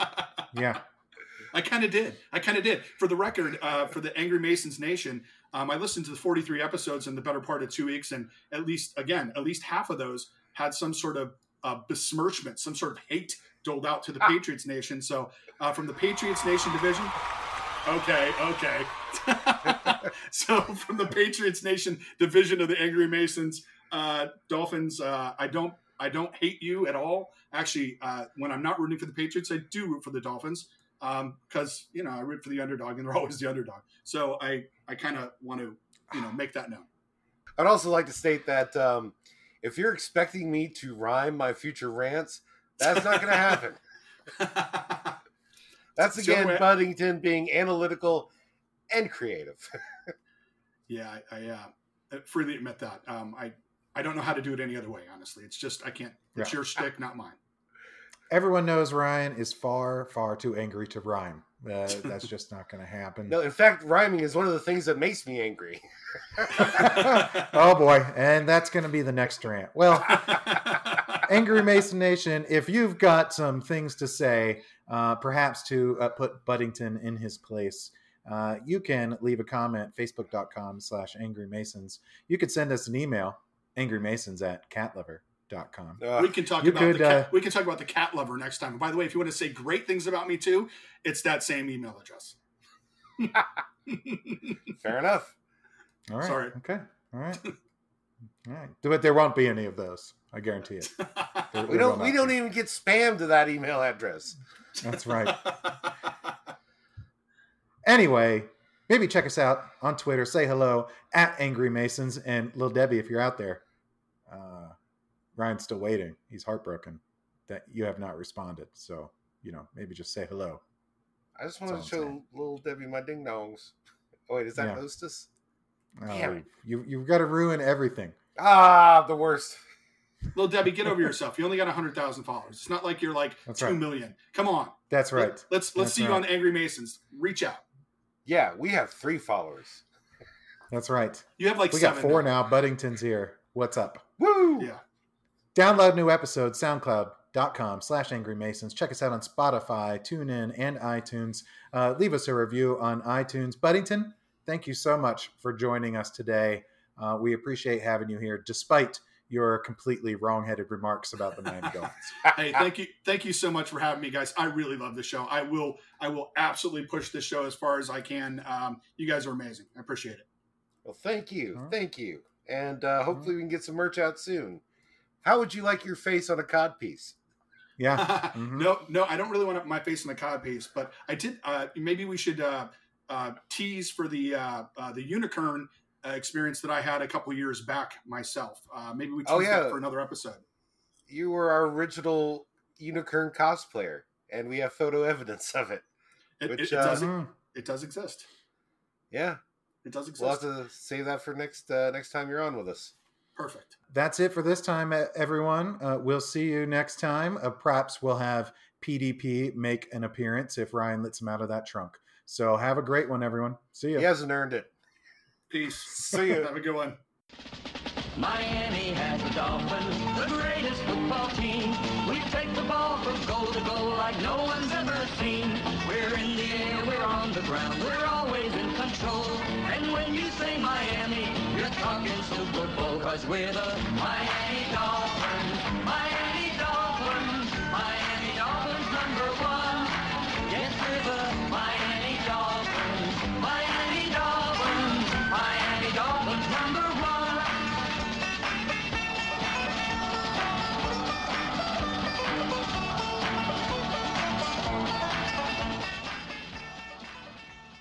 Yeah. I kind of did. I kind of did. For the record, uh, for the Angry Masons Nation, um, I listened to the 43 episodes in the better part of two weeks, and at least, again, at least half of those had some sort of uh, besmirchment, some sort of hate doled out to the Patriots Nation. So, uh, from the Patriots Nation division, okay, okay. so, from the Patriots Nation division of the Angry Masons, uh, Dolphins, uh, I don't, I don't hate you at all. Actually, uh, when I'm not rooting for the Patriots, I do root for the Dolphins because you know I root for the underdog, and they're always the underdog. So I I kind of want to you know make that known. I'd also like to state that um, if you're expecting me to rhyme my future rants, that's not going to happen. That's again only way- Buddington being analytical and creative. yeah, I, I uh, freely admit that. Um, I I don't know how to do it any other way. Honestly, it's just I can't. It's Yeah. your stick, not mine. Everyone knows Ryan is far, far too angry to rhyme. Uh, that's just not going to happen. no, in fact, rhyming is one of the things that makes me angry. oh boy, and that's going to be the next rant. Well, Angry Mason Nation, if you've got some things to say, uh, perhaps to uh, put Buddington in his place, uh, you can leave a comment, facebook.com slash angry masons. You could send us an email, angry masons at catlover.com. Ugh. we can talk about could, the cat, uh, we can talk about the cat lover next time. And by the way, if you want to say great things about me too, it's that same email address. Fair enough. All right. Sorry. Okay. All right. All right. But there won't be any of those. I guarantee it. There- We don't. We don't be. even get spam to that email address. That's right. Anyway, maybe check us out on Twitter. Say hello at Angry Masons and Little Debbie if you're out there. Uh, Ryan's still waiting. He's heartbroken that you have not responded. So you know, maybe just say hello. I just wanted to That's all I'm show saying. little Debbie my ding dongs. Oh wait, is that Yeah. hostess? Oh, Damn you you've got to ruin everything. Ah, the worst. Little Debbie, get over yourself. You only got hundred thousand followers. It's not like you're like That's two right. million. Come on. That's right. Let, us let's That's see you on Angry Masons. Reach out. Yeah, we have three followers. That's right. You have like We got seven four now. Buddington's here. What's up? Woo! Yeah. Download new episodes, soundcloud.com slash angry masons. Check us out on Spotify, TuneIn, and iTunes. Uh, leave us a review on iTunes. Buddington, thank you so much for joining us today. Uh, we appreciate having you here, despite your completely wrong-headed remarks about the Miami Dolphins. hey, thank you, thank you so much for having me, guys. I really love the show. I will, I will absolutely push this show as far as I can. Um, you guys are amazing. I appreciate it. Well, thank you, All right. thank you, and uh, hopefully we can get some merch out soon. How would you like your face on a cod piece? Yeah. Mhm. No, no, I don't really want my face on the cod piece, but I did. Uh, maybe we should uh, uh, tease for the uh, uh, the unicorn uh, experience that I had a couple years back myself. Uh, maybe we tease Oh, yeah. that for another episode. You were our original unicorn cosplayer, and we have photo evidence of it. It, Which, it, it uh, does, Mhm. it does exist. Yeah, It does exist. we'll have to save that for next uh, next time you're on with us. Perfect. That's it for this time, everyone. Uh, we'll see you next time. Uh, perhaps we'll have PDP make an appearance if Ryan lets him out of that trunk. So have a great one, everyone. See you. He hasn't earned it. Peace. See you. Have a good one. Miami has the Dolphins, the greatest football team. We take the ball from goal to goal like no one's ever seen. We're in the air, we're on the ground, we're always in control. Talking Super Bowl, cause we're the Miami Dolphins.